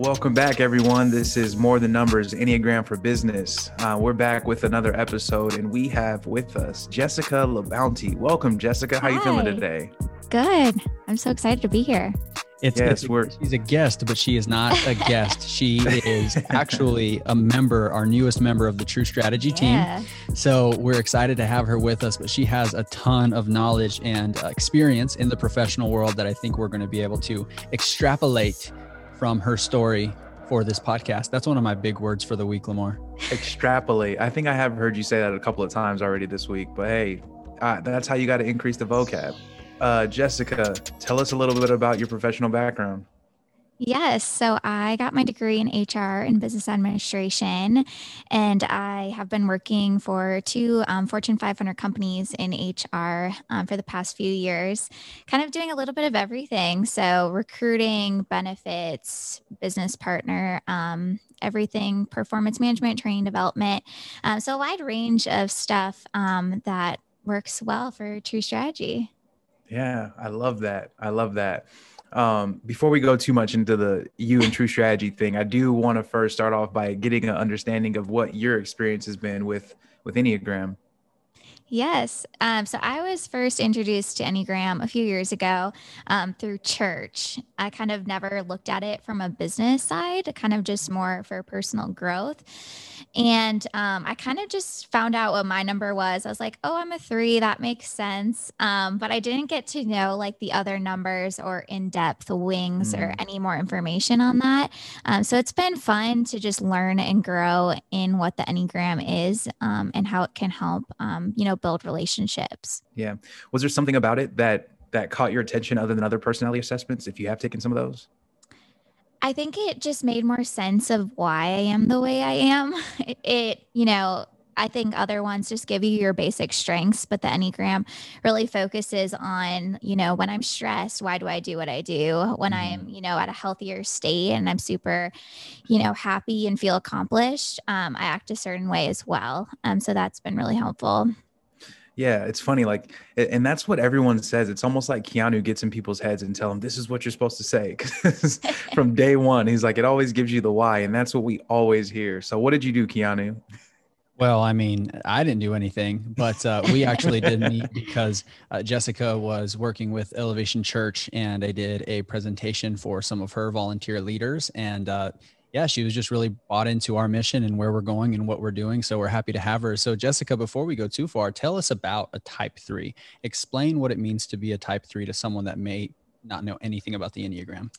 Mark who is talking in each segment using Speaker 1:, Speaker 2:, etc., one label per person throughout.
Speaker 1: Welcome back, everyone. This is More Than Numbers Enneagram for Business. Uh, we're back with another episode, and we have with us Jessica LaBounty. Welcome, Jessica. How Hi. you feeling today?
Speaker 2: Good. I'm so excited to be here.
Speaker 3: It's, yes, it's we're, she's a guest, but she is not a guest. She is actually a member, our newest member of the True Strategy yeah. team. So we're excited to have her with us, but she has a ton of knowledge and uh, experience in the professional world that I think we're going to be able to extrapolate from her story for this podcast. That's one of my big words for the week, Lamar.
Speaker 1: Extrapolate. I think I have heard you say that a couple of times already this week, but hey, uh, that's how you got to increase the vocab. Uh, Jessica, tell us a little bit about your professional background.
Speaker 2: Yes. So I got my degree in HR and business administration, and I have been working for two um, Fortune 500 companies in HR um, for the past few years, kind of doing a little bit of everything. So recruiting, benefits, business partner, um, everything, performance management, training development. Um, so a wide range of stuff um, that works well for True Strategy.
Speaker 1: Yeah, I love that. I love that um, before we go too much into the you and true strategy thing, I do want to first start off by getting an understanding of what your experience has been with with Enneagram.
Speaker 2: Yes. Um, so I was first introduced to Enneagram a few years ago um, through church. I kind of never looked at it from a business side, kind of just more for personal growth. And um, I kind of just found out what my number was. I was like, oh, I'm a three. That makes sense. Um, but I didn't get to know like the other numbers or in depth wings mm. or any more information on that. Um, so it's been fun to just learn and grow in what the Enneagram is um, and how it can help, you know, build relationships.
Speaker 1: Yeah. Was there something about it that that caught your attention other than other personality assessments if you have taken some of those?
Speaker 2: I think it just made more sense of why I am the way I am. It, it you know, I think other ones just give you your basic strengths, but the Enneagram really focuses on, you know, when I'm stressed, why do I do what I do? When mm-hmm. I'm, you know, at a healthier state and I'm super, you know, happy and feel accomplished, um, I act a certain way as well. Um, so that's been really helpful.
Speaker 1: Yeah, it's funny. Like, and that's what everyone says. It's almost like Keanu gets in people's heads and tell them this is what you're supposed to say. from day one, he's like, it always gives you the why, and that's what we always hear. So, what did you do, Keanu?
Speaker 3: Well, I mean, I didn't do anything, but uh, we actually did meet because uh, Jessica was working with Elevation Church, and I did a presentation for some of her volunteer leaders, and uh, yeah, she was just really bought into our mission and where we're going and what we're doing. So we're happy to have her. So, Jessica, before we go too far, tell us about a type three. Explain what it means to be a type three to someone that may not know anything about the Enneagram.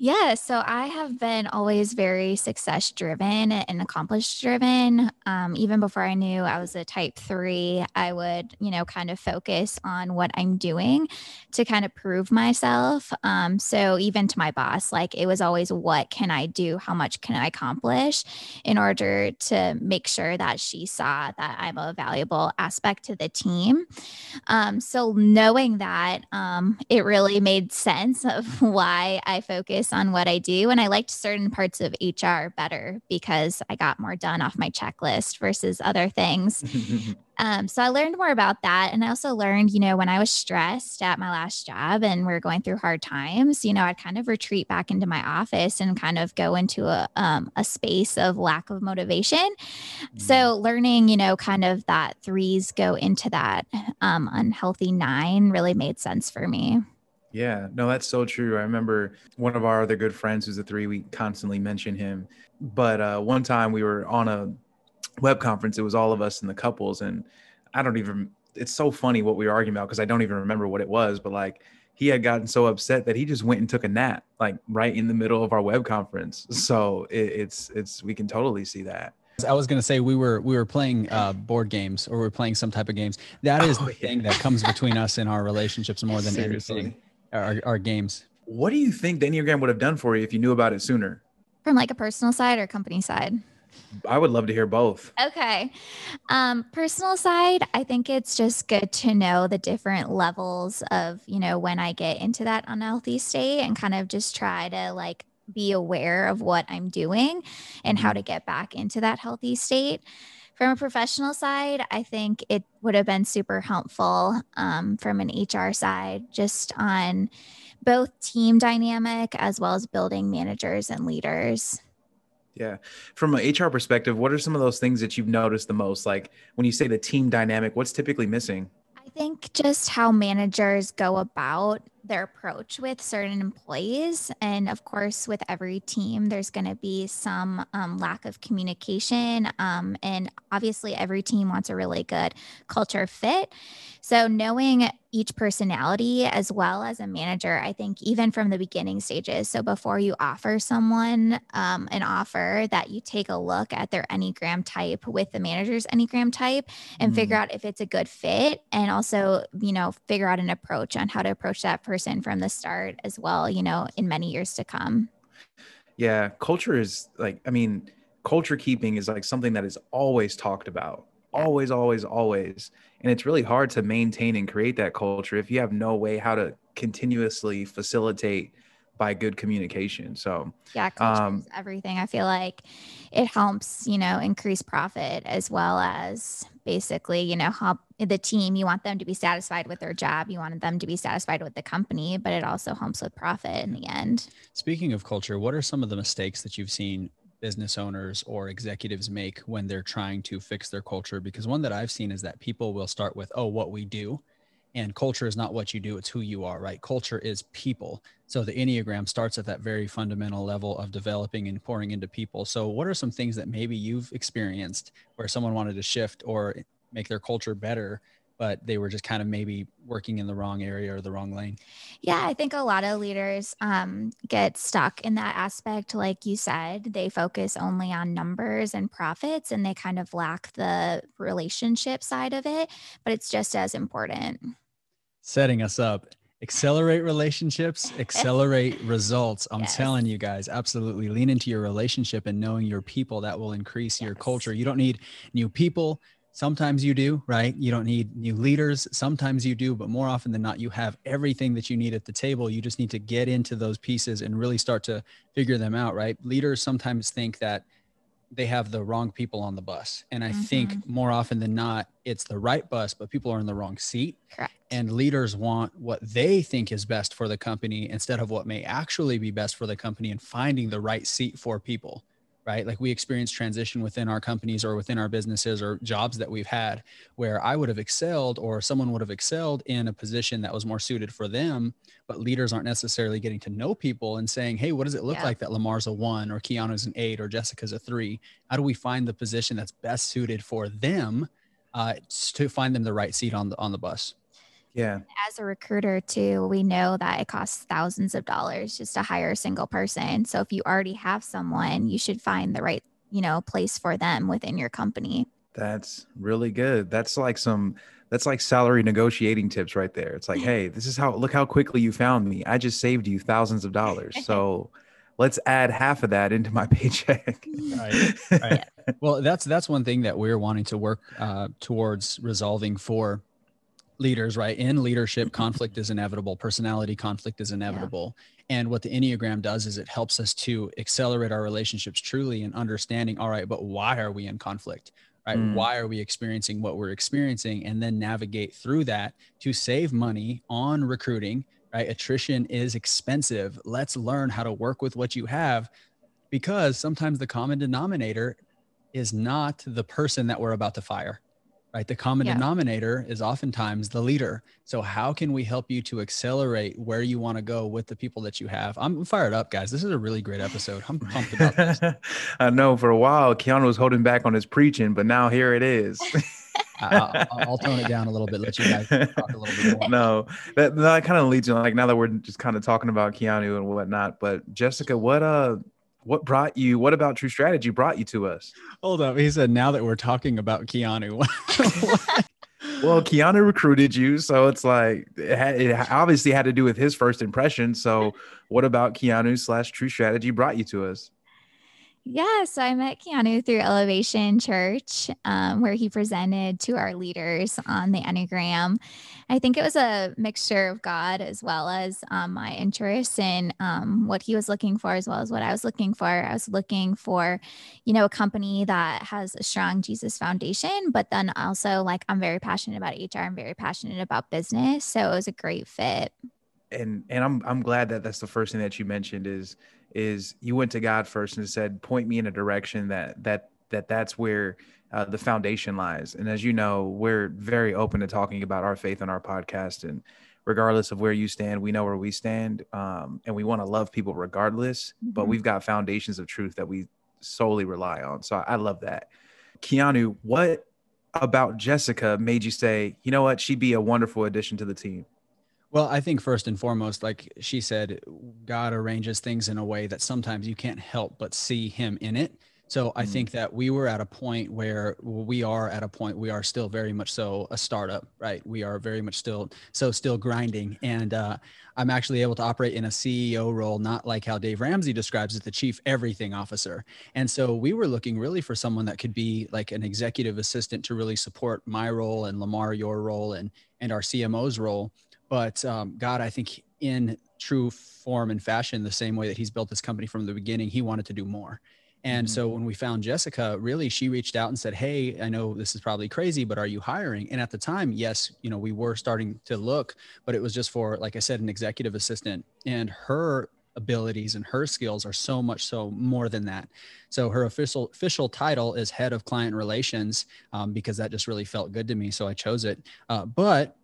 Speaker 2: Yeah, so I have been always very success driven and accomplished driven. Um, even before I knew I was a type three, I would, you know, kind of focus on what I'm doing to kind of prove myself. Um, so even to my boss, like it was always, what can I do? How much can I accomplish in order to make sure that she saw that I'm a valuable aspect to the team? Um, so knowing that, um, it really made sense of why I focus focus on what I do. And I liked certain parts of HR better because I got more done off my checklist versus other things. um, so I learned more about that. And I also learned, you know, when I was stressed at my last job and we are going through hard times, you know, I'd kind of retreat back into my office and kind of go into a, um, a space of lack of motivation. Mm-hmm. So learning, you know, kind of that threes go into that um, unhealthy nine really made sense for me.
Speaker 1: Yeah, no, that's so true. I remember one of our other good friends who's a three, we constantly mention him. But uh, one time we were on a web conference, it was all of us and the couples. And I don't even, it's so funny what we were arguing about because I don't even remember what it was. But like he had gotten so upset that he just went and took a nap, like right in the middle of our web conference. So it, it's, it's, we can totally see that.
Speaker 3: I was going to say we were we were playing uh, board games or we are playing some type of games. That is oh, the yeah. thing that comes between us in our relationships more than Seriously. anything our, our games.
Speaker 1: What do you think the Enneagram would have done for you if you knew about it sooner?
Speaker 2: From like a personal side or company side?
Speaker 1: I would love to hear both.
Speaker 2: Okay. Um, personal side, I think it's just good to know the different levels of, you know, when I get into that unhealthy state and kind of just try to like be aware of what I'm doing and how mm-hmm. to get back into that healthy state. From a professional side, I think it would have been super helpful um, from an HR side, just on both team dynamic as well as building managers and leaders.
Speaker 1: Yeah. From an HR perspective, what are some of those things that you've noticed the most? Like when you say the team dynamic, what's typically missing?
Speaker 2: I think just how managers go about their approach with certain employees. And of course, with every team, there's going to be some um, lack of communication. Um, and obviously, every team wants a really good culture fit. So, knowing each personality as well as a manager, I think, even from the beginning stages. So, before you offer someone um, an offer, that you take a look at their Enneagram type with the manager's Enneagram type and mm. figure out if it's a good fit. And also, you know, figure out an approach on how to approach that person from the start as well, you know, in many years to come.
Speaker 1: Yeah, culture is like, I mean, culture keeping is like something that is always talked about, always, always, always. And it's really hard to maintain and create that culture if you have no way how to continuously facilitate by good communication. So
Speaker 2: yeah, um, everything. I feel like it helps, you know, increase profit as well as basically, you know, help the team. You want them to be satisfied with their job. You want them to be satisfied with the company, but it also helps with profit in the end.
Speaker 3: Speaking of culture, what are some of the mistakes that you've seen business owners or executives make when they're trying to fix their culture? Because one that I've seen is that people will start with, oh, what we do and culture is not what you do it's who you are right? Culture is people. So the enneagram starts at that very fundamental level of developing and pouring into people. So what are some things that maybe you've experienced where someone wanted to shift or make their culture better but they were just kind of maybe working in the wrong area or the wrong lane.
Speaker 2: Yeah i think a lot of leaders um, get stuck in that aspect like you said they focus only on numbers and profits and they kind of lack the relationship side of it but it's just as important.
Speaker 3: Setting us up. Accelerate relationships accelerate results. I'm yes. telling you guys absolutely. Lean into your relationship and knowing your people. That will increase yes. your culture. You don't need new people sometimes you do right you don't need new leaders sometimes you do but more often than not you have everything that you need at the table you just need to get into those pieces and really start to figure them out right leaders sometimes think that they have the wrong people on the bus. And I mm-hmm. think more often than not, it's the right bus, but people are in the wrong seat.
Speaker 2: Correct.
Speaker 3: And leaders want what they think is best for the company instead of what may actually be best for the company and finding the right seat for people right? Like we experience transition within our companies or within our businesses or jobs that we've had where I would have excelled or someone would have excelled in a position that was more suited for them, but leaders aren't necessarily getting to know people and saying, Hey, what does it look yeah. like that Lamar's a one or Keanu's an eight or Jessica's a three? How do we find the position that's best suited for them uh, to find them the right seat on the, on the bus?
Speaker 1: Yeah.
Speaker 2: As a recruiter, too, we know that it costs thousands of dollars just to hire a single person. So if you already have someone, you should find the right, you know, place for them within your company.
Speaker 1: That's really good. That's like some that's like salary negotiating tips right there. It's like, hey, this is how look how quickly you found me. I just saved you thousands of dollars. So let's add half of that into my paycheck.
Speaker 3: right. right. Well, that's that's one thing that we're wanting to work uh, towards resolving for leaders, right? In leadership, conflict is inevitable, personality conflict is inevitable. Yeah. And what the Enneagram does is it helps us to accelerate our relationships truly and understanding, all right, but why are we in conflict? Right? Mm. Why are we experiencing what we're experiencing? And then navigate through that to save money on recruiting, right? Attrition is expensive. Let's learn how to work with what you have because sometimes the common denominator is not the person that we're about to fire right? The common yeah. denominator is oftentimes the leader. So, how can we help you to accelerate where you want to go with the people that you have? I'm fired up, guys. This is a really great episode. I'm pumped about this.
Speaker 1: I know for a while Keanu was holding back on his preaching, but now here it is.
Speaker 3: I'll, I'll, tone it down a little bit, let you guys talk a little bit more.
Speaker 1: No, that, that kind of leads to like now that we're just kind of talking about Keanu and whatnot. But Jessica, what uh what brought you what about true strategy brought you to us?
Speaker 3: Hold up he said now that we're talking about keanu.
Speaker 1: Well keanu recruited you so it's like it, had, it, obviously had to do with his first impression so what about keanu slash true strategy brought you to us
Speaker 2: yeah, so I met Keanu through Elevation Church, um, where he presented to our leaders on the Enneagram. I think it was a mixture of God as well as um, my interests in um, what he was looking for, as well as what I was looking for. I was looking for, you know, a company that has a strong Jesus foundation, but then also like I'm very passionate about HR, I'm very passionate about business. So it was a great fit.
Speaker 1: and and I'm I'm glad that that's the first thing that you mentioned is is you went to God first and said, point me in a direction that that that that's where uh, the foundation lies. And as you know, we're very open to talking about our faith on our podcast. And regardless of where you stand, we know where we stand, um, and we want to love people regardless. Mm-hmm. But we've got foundations of truth that we solely rely on. So I, I love that. Keanu, what about Jessica made you say, you know what, she'd be a wonderful addition to the team?
Speaker 3: Well, I think first and foremost, like she said, God arranges things in a way that sometimes you can't help but see Him in it. So I mm-hmm. think that we were at a point where we are at a point we are still very much so a startup, right? We are very much still so still grinding, and uh, I'm actually able to operate in a CEO role, not like how Dave Ramsey describes it, the chief everything officer. And so we were looking really for someone that could be like an executive assistant to really support my role and Lamar your role and and our CMO's role but um, God, I think in true form and fashion, the same way that He's built this company from the beginning, He wanted to do more. And mm-hmm. so when we found Jessica, really, she reached out and said, Hey, I know this is probably crazy, but are you hiring? And at the time, yes, you know, we were starting to look, but it was just for, like I said, an executive assistant. And her abilities and her skills are so much so more than that. So her official official title is head of client relations um, because that just really felt good to me. So I chose it. Uh, but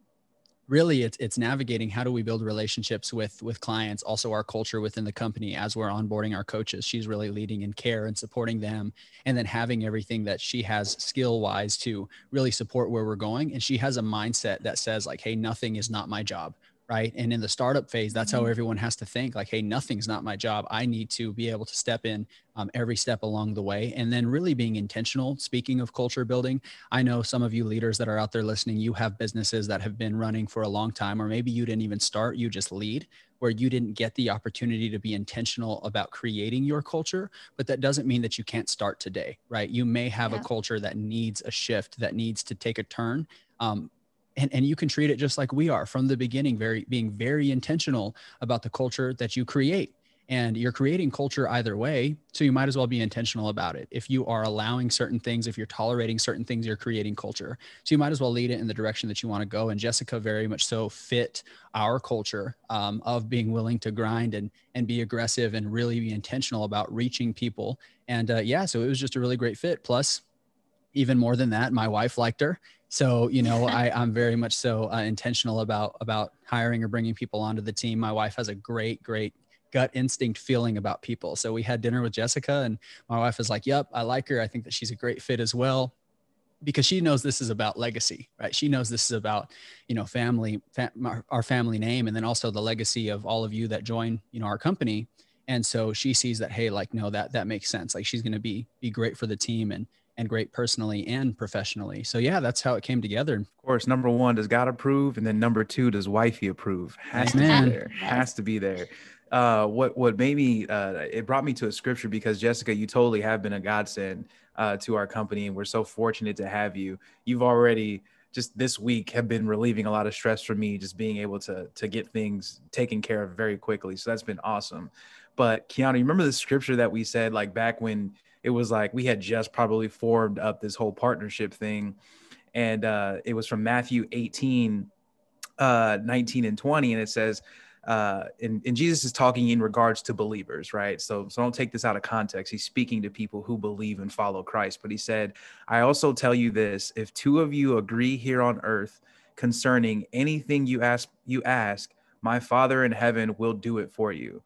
Speaker 3: really it's it's navigating how do we build relationships with with clients also our culture within the company as we're onboarding our coaches. She's really leading in care and supporting them and then having everything that she has skill wise to really support where we're going. And she has a mindset that says like hey nothing is not my job right? And in the startup phase that's how mm-hmm. everyone has to think like hey nothing's not my job. I need to be able to step in um, every step along the way. And then really being intentional speaking of culture building. I know some of you leaders that are out there listening you have businesses that have been running for a long time or maybe you didn't even start you just lead where you didn't get the opportunity to be intentional about creating your culture but that doesn't mean that you can't start today right? You may have yeah. a culture that needs a shift that needs to take a turn um, and, and you can treat it just like we are from the beginning very being very intentional about the culture that you create. And you're creating culture either way so you might as well be intentional about it. If you are allowing certain things if you're tolerating certain things you're creating culture. So you might as well lead it in the direction that you want to go. And jessica very much so fit our culture um, of being willing to grind and and be aggressive and really be intentional about reaching people. And uh, yeah so it was just a really great fit. Plus even more than that my wife liked her so you know I, i'm very much so uh, intentional about about hiring or bringing people onto the team. My wife has a great great gut instinct feeling about people. So we had dinner with jessica and my wife is like yep i like her. I think that she's a great fit as well. Because she knows this is about legacy right? She knows this is about you know family our family name and then also the legacy of all of you that join you know our company. And so she sees that hey like no that that makes sense. Like she's going to be be great for the team and and great personally and professionally. So yeah, that's how it came together.
Speaker 1: Of course, number one, does God approve? And then number two, does wifey approve? Has Amen. to be there. Has to be there. Uh, what what made me uh, it brought me to a scripture because Jessica, you totally have been a godsend uh, to our company, and we're so fortunate to have you. You've already just this week have been relieving a lot of stress for me, just being able to to get things taken care of very quickly. So that's been awesome. But Keanu, you remember the scripture that we said like back when it was like we had just probably formed up this whole partnership thing. And uh, it was from Matthew 18, uh, 19 and 20. And it says, uh, and, and Jesus is talking in regards to believers, right? So, so don't take this out of context. He's speaking to people who believe and follow Christ. But he said, I also tell you this: if two of you agree here on earth concerning anything you ask, you ask, my Father in heaven will do it for you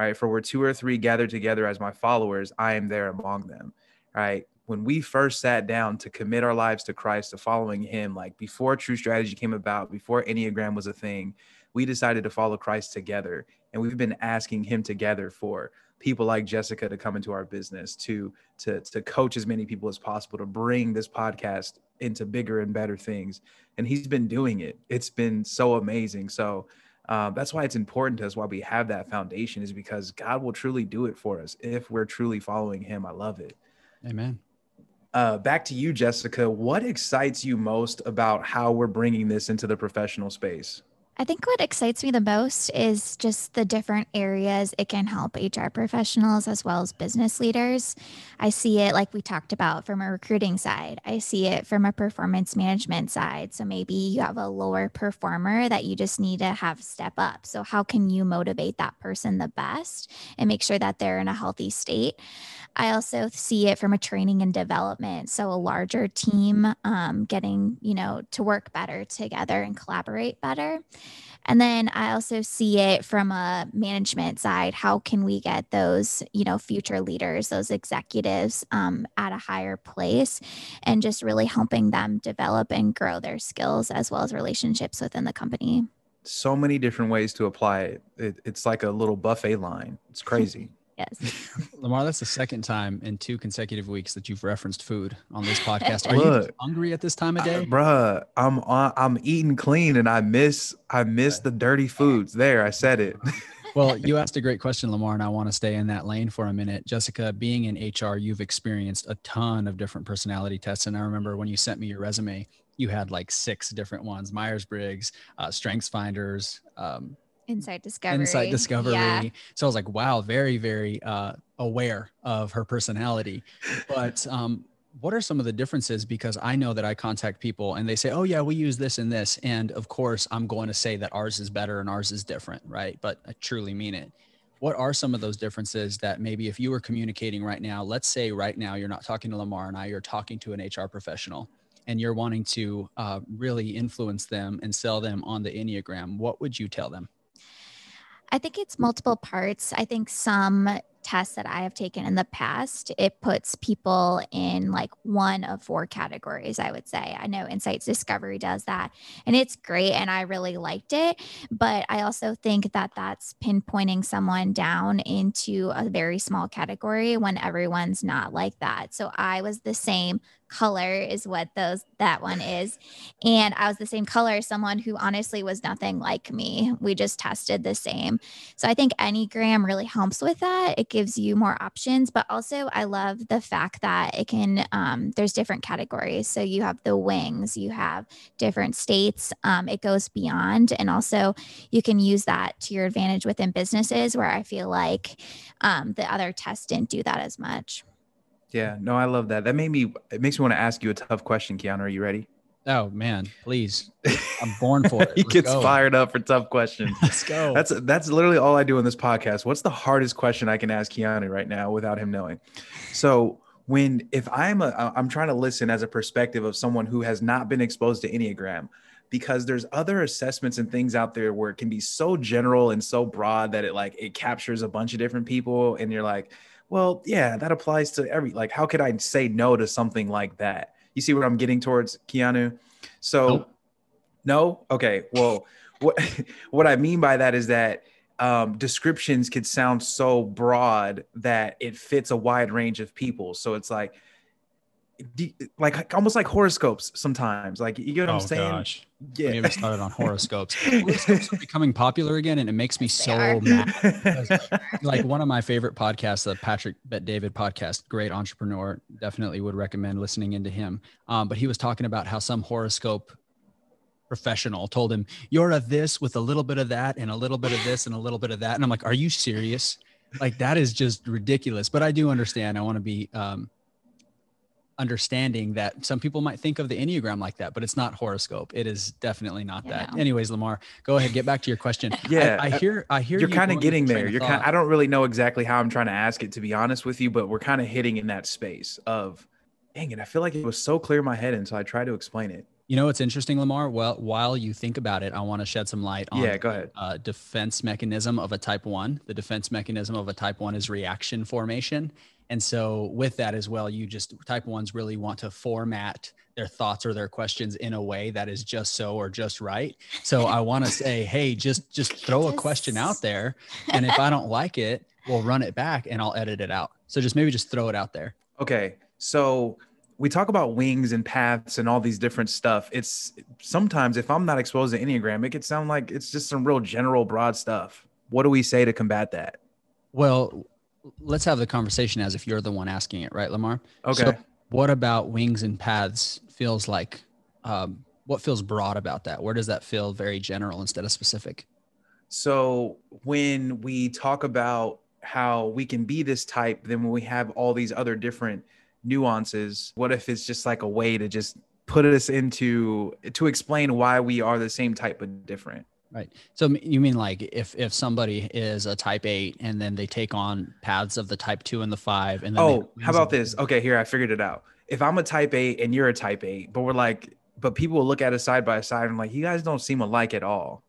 Speaker 1: right? For where two or three gather together as my followers, I am there among them, right? When we first sat down to commit our lives to Christ, to following Him, like before True Strategy came about, before Enneagram was a thing, we decided to follow Christ together. And we've been asking Him together for people like Jessica to come into our business, to to to coach as many people as possible, to bring this podcast into bigger and better things. And He's been doing it. It's been so amazing. So um, that's why it's important to us why we have that foundation is because God will truly do it for us if we're truly following Him. I love it.
Speaker 3: Amen.
Speaker 1: Uh, back to you, Jessica. What excites you most about how we're bringing this into the professional space?
Speaker 2: I think what excites me the most is just the different areas it can help HR professionals as well as business leaders. I see it like we talked about from a recruiting side. I see it from a performance management side. So maybe you have a lower performer that you just need to have step up. So how can you motivate that person the best and make sure that they're in a healthy state? I also see it from a training and development. So a larger team um, getting, you know, to work better together and collaborate better. And then I also see it from a management side. How can we get those, you know, future leaders, those executives um, at a higher place and just really helping them develop and grow their skills as well as relationships within the company?
Speaker 1: So many different ways to apply it. it it's like a little buffet line. It's crazy.
Speaker 2: Yes.
Speaker 3: Lamar, that's the second time in two consecutive weeks that you've referenced food on this podcast. Are Look, you hungry at this time of day?
Speaker 1: bruh, I'm uh, I'm eating clean and I miss I miss the dirty foods. There, I said it.
Speaker 3: well, you asked a great question, Lamar, and I want to stay in that lane for a minute. Jessica, being in HR, you've experienced a ton of different personality tests. And I remember when you sent me your resume, you had like six different ones Myers Briggs, uh, Strengths Finders, um,
Speaker 2: Insight Discovery.
Speaker 3: Insight Discovery. Yeah. So I was like, wow, very, very uh, aware of her personality. But um, what are some of the differences? Because I know that I contact people and they say, oh, yeah, we use this and this. And of course, I'm going to say that ours is better and ours is different, right? But I truly mean it. What are some of those differences that maybe if you were communicating right now, let's say right now you're not talking to Lamar and I, you're talking to an HR professional and you're wanting to uh, really influence them and sell them on the Enneagram, what would you tell them?
Speaker 2: I think it's multiple parts. I think some tests that I have taken in the past, it puts people in like one of four categories, I would say. I know Insights Discovery does that, and it's great. And I really liked it. But I also think that that's pinpointing someone down into a very small category when everyone's not like that. So I was the same color is what those that one is. And i was the same color someone who honestly was nothing like me. We just tested the same. So i think enneagram really helps with that. It gives you more options but also i love the fact that it can um, there's different categories. So you have the wings you have different states um, it goes beyond. And also you can use that to your advantage within businesses where i feel like um, the other tests didn't do that as much
Speaker 1: yeah, no, I love that. That made me. It makes me want to ask you a tough question, Keanu. Are you ready?
Speaker 3: Oh man, please! I'm born for it.
Speaker 1: he Let's gets go. fired up for tough questions.
Speaker 3: Let's go.
Speaker 1: That's that's literally all I do in this podcast. What's the hardest question I can ask Keanu right now without him knowing? So when if I'm a I'm trying to listen as a perspective of someone who has not been exposed to Enneagram, because there's other assessments and things out there where it can be so general and so broad that it like it captures a bunch of different people, and you're like well, yeah, that applies to every like how could I say no to something like that? You see where I'm getting towards, Keanu? So nope. no? Okay. Well, what what I mean by that is that um, descriptions could sound so broad that it fits a wide range of people. So it's like like almost like horoscopes sometimes. Like you get what oh, I'm saying? Gosh.
Speaker 3: Yeah. We haven't started on horoscopes. horoscopes are becoming popular again, and it makes me so mad. like one of my favorite podcasts, the Patrick Bet David podcast, great entrepreneur. Definitely would recommend listening into him. Um, but he was talking about how some horoscope professional told him, You're a this with a little bit of that and a little bit of this and a little bit of that. And I'm like, Are you serious? Like that is just ridiculous. But I do understand. I want to be um understanding that some people might think of the Enneagram like that, but it's not horoscope. It is definitely not yeah. that. Anyways, Lamar, go ahead, get back to your question.
Speaker 1: Yeah.
Speaker 3: I, I hear, I hear
Speaker 1: you're you kind of getting there. You're kind I don't really know exactly how I'm trying to ask it to be honest with you, but we're kind of hitting in that space of, dang it. I feel like it was so clear in my head. And so I try to explain it.
Speaker 3: You know what's interesting, Lamar? Well, while you think about it, I want to shed some light on
Speaker 1: yeah, go ahead.
Speaker 3: Uh, defense mechanism of a type one. The defense mechanism of a type one is reaction formation. And so, with that as well, you just type ones really want to format their thoughts or their questions in a way that is just so or just right. So, I want to say, hey, just just throw a question out there, and if I don't like it, we'll run it back and I'll edit it out. So, just maybe just throw it out there.
Speaker 1: Okay. So, we talk about wings and paths and all these different stuff. It's sometimes if I'm not exposed to Enneagram, it could sound like it's just some real general, broad stuff. What do we say to combat that?
Speaker 3: Well, let's have the conversation as if you're the one asking it, right, Lamar?
Speaker 1: Okay. So
Speaker 3: what about wings and paths feels like? Um, what feels broad about that? Where does that feel very general instead of specific?
Speaker 1: So when we talk about how we can be this type, then when we have all these other different nuances, what if it's just like a way to just put us into to explain why we are the same type but different?
Speaker 3: Right. So you mean like if if somebody is a type eight and then they take on paths of the type two and the five and then
Speaker 1: oh, how about this? Okay, here I figured it out. If I'm a type eight and you're a type eight, but we're like, but people will look at us side by side and like, you guys don't seem alike at all.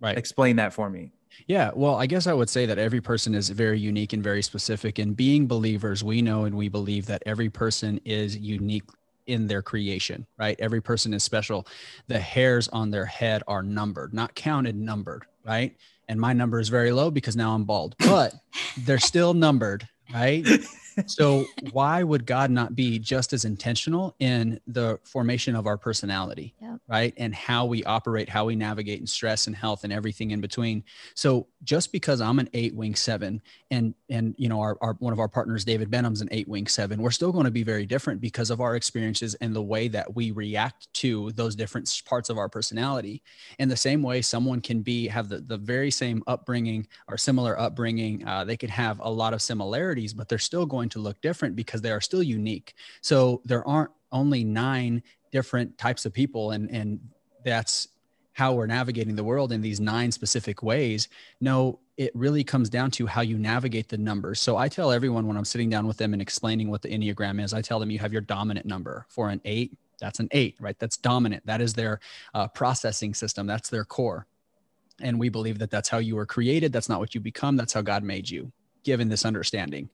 Speaker 3: Right.
Speaker 1: Explain that for me.
Speaker 3: Yeah, well, I guess I would say that every person is very unique and very specific. And being believers, we know and we believe that every person is unique in their creation, right? Every person is special. The hairs on their head are numbered, not counted, numbered, right? And my number is very low because now I'm bald, but they're still numbered, right? so why would God not be just as intentional in the formation of our personality, yep. right? And how we operate, how we navigate in stress and health and everything in between. So just because I'm an eight wing seven and and you know our, our one of our partners David Benham's an eight wing seven, we're still going to be very different because of our experiences and the way that we react to those different parts of our personality. In the same way, someone can be have the, the very same upbringing or similar upbringing. Uh, they could have a lot of similarities, but they're still going to look different because they are still unique. So there aren't only nine different types of people and and that's how we're navigating the world in these nine specific ways. No, it really comes down to how you navigate the numbers. So I tell everyone when I'm sitting down with them and explaining what the Enneagram is, I tell them you have your dominant number for an eight. That's an eight, right? That's dominant. That is their uh, processing system. That's their core. And we believe that that's how you were created. That's not what you become. That's how God made you, given this understanding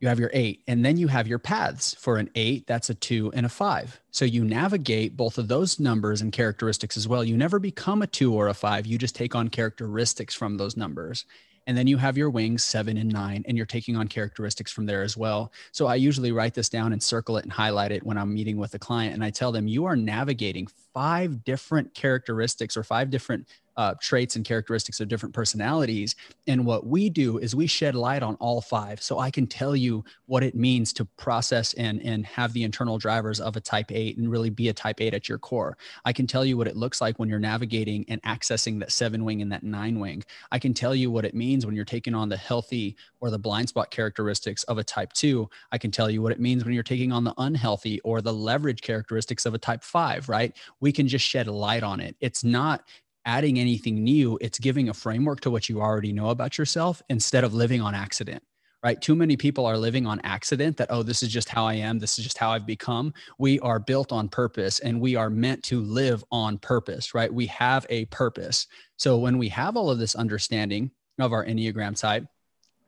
Speaker 3: you have your eight, and then you have your paths. For an eight, that's a two and a five. So you navigate both of those numbers and characteristics as well. You never become a two or a five, you just take on characteristics from those numbers. And then you have your wings seven and nine, and you're taking on characteristics from there as well. So I usually write this down and circle it and highlight it when I'm meeting with a client. And I tell them, you are navigating five different characteristics or five different uh, traits and characteristics of different personalities. And what we do is we shed light on all five. So I can tell you what it means to process and, and have the internal drivers of a type eight and really be a type eight at your core. I can tell you what it looks like when you're navigating and accessing that seven wing and that nine wing. I can tell you what it means when you're taking on the healthy or the blind spot characteristics of a type two. I can tell you what it means when you're taking on the unhealthy or the leverage characteristics of a type five, right? We can just shed light on it. It's not adding anything new, it's giving a framework to what you already know about yourself instead of living on accident right? Too many people are living on accident that, oh, this is just how I am. This is just how I've become. We are built on purpose and we are meant to live on purpose, right? We have a purpose. So when we have all of this understanding of our Enneagram type,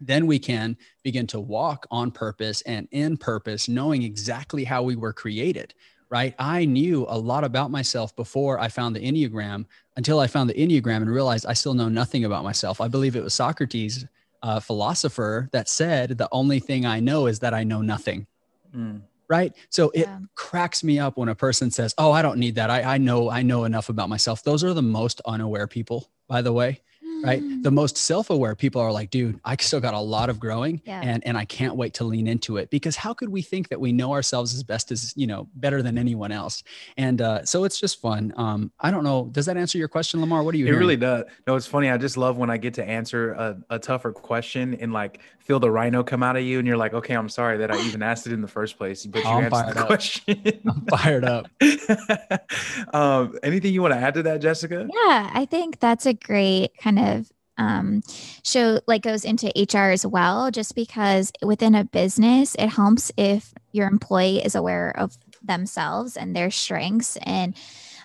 Speaker 3: then we can begin to walk on purpose and in purpose, knowing exactly how we were created, right? I knew a lot about myself before I found the Enneagram until I found the Enneagram and realized I still know nothing about myself. I believe it was Socrates, a philosopher, that said, The only thing I know is that I know nothing. Mm. Right. So yeah. it cracks me up when a person says, Oh, I don't need that. I, I know, I know enough about myself. Those are the most unaware people, by the way right? Mm. the most self-aware people are like dude i still got a lot of growing yeah. and and i can't wait to lean into it. Because how could we think that we know ourselves as best as you know better than anyone else? And uh, so it's just fun. Um, i don't know. Does that answer your question lamar? What do you
Speaker 1: it hearing? really does. No it's funny. I just love when i get to answer a, a tougher question and like feel the rhino come out of you and you're like okay i'm sorry that i even asked it in the first place but you oh, answered the
Speaker 3: up. question. I'm fired up.
Speaker 1: Um, anything you want to add to that jessica?
Speaker 2: Yeah i think that's a great kind of of um, show like goes into HR as well, just because within a business, it helps if your employee is aware of themselves and their strengths and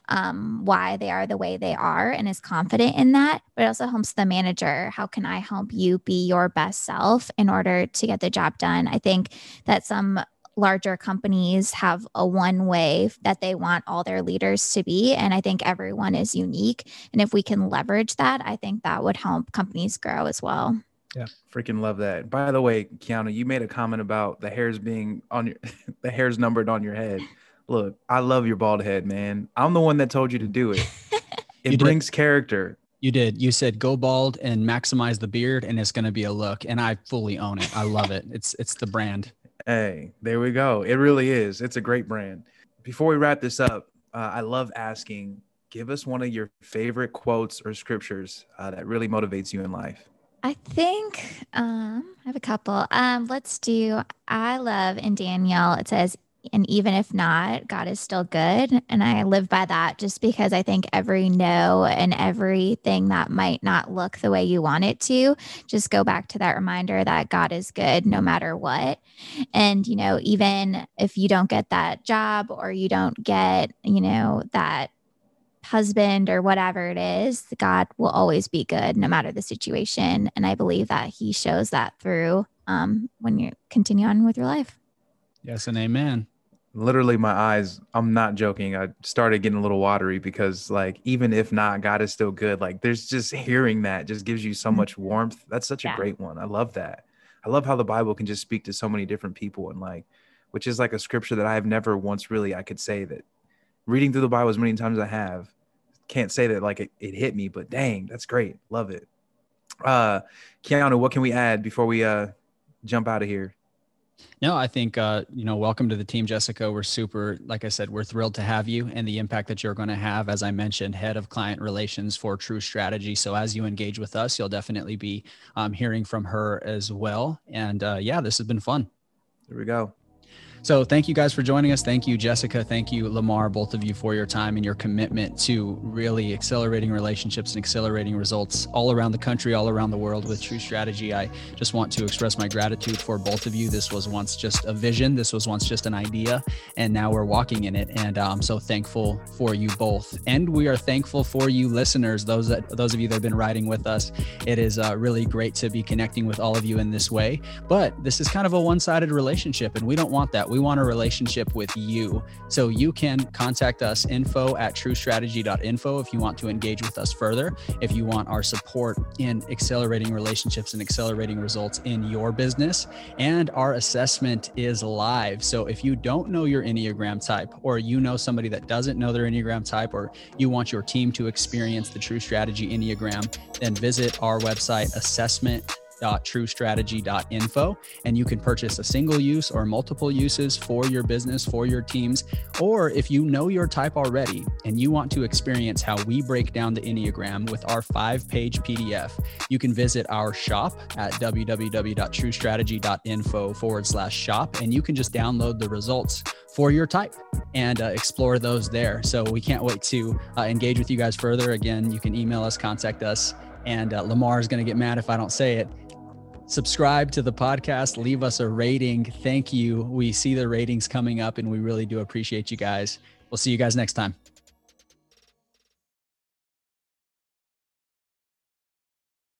Speaker 2: um, why they are the way they are and is confident in that. But it also helps the manager. How can I help you be your best self in order to get the job done? I think that some larger companies have a one way that they want all their leaders to be. And I think everyone is unique. And if we can leverage that, I think that would help companies grow as well.
Speaker 1: Yeah, freaking love that. By the way, Keanu, you made a comment about the hairs being on your the hairs numbered on your head. Look, I love your bald head, man. I'm the one that told you to do it. It brings character.
Speaker 3: You did. You said go bald and maximize the beard, and it's going to be a look. And I fully own it. I love it. It's it's the brand.
Speaker 1: Hey, there we go. It really is. It's a great brand. Before we wrap this up, uh, I love asking give us one of your favorite quotes or scriptures uh, that really motivates you in life.
Speaker 2: I think um, I have a couple. Um, let's do. I love in Daniel. It says, and even if not, God is still good. And I live by that just because I think every no and everything that might not look the way you want it to, just go back to that reminder that God is good no matter what. And, you know, even if you don't get that job or you don't get, you know, that husband or whatever it is, God will always be good no matter the situation. And I believe that He shows that through um, when you continue on with your life.
Speaker 3: Yes, and amen
Speaker 1: literally my eyes i'm not joking i started getting a little watery because like even if not god is still good like there's just hearing that just gives you so mm-hmm. much warmth that's such a great one i love that. I love how the bible can just speak to so many different people and like which is like a scripture that i have never once really i could say that reading through the bible as many times as i have can't say that like it, it hit me but dang that's great love it. Uh keanu what can we add before we uh jump out of here
Speaker 3: no, I think uh, you know, welcome to the team, Jessica. We're super, like I said, we're thrilled to have you and the impact that you're going to have. As I mentioned, head of client relations for True Strategy. So as you engage with us, you'll definitely be um, hearing from her as well. And uh, yeah, this has been fun.
Speaker 1: There we go.
Speaker 3: So thank you guys for joining us. Thank you, Jessica. Thank you, Lamar, both of you for your time and your commitment to really accelerating relationships and accelerating results all around the country, all around the world with True Strategy. I just want to express my gratitude for both of you. This was once just a vision. This was once just an idea, and now we're walking in it. And uh, I'm so thankful for you both. And we are thankful for you listeners, those that those of you that have been riding with us. It is uh, really great to be connecting with all of you in this way. But this is kind of a one-sided relationship, and we don't want that we want a relationship with you. So you can contact us info at truestrategy.info if you want to engage with us further. If you want our support in accelerating relationships and accelerating results in your business. And our assessment is live. So if you don't know your Enneagram type, or you know somebody that doesn't know their Enneagram type, or you want your team to experience the True Strategy Enneagram, then visit our website, assessment www.truestrategy.info and you can purchase a single use or multiple uses for your business, for your teams. Or if you know your type already and you want to experience how we break down the Enneagram with our five page PDF, you can visit our shop at www.truestrategy.info forward slash shop and you can just download the results for your type and uh, explore those there. So we can't wait to uh, engage with you guys further. Again, you can email us, contact us, and uh, Lamar is going to get mad if I don't say it subscribe to the podcast, leave us a rating. Thank you. We see the ratings coming up and we really do appreciate you guys. We'll see you guys next time.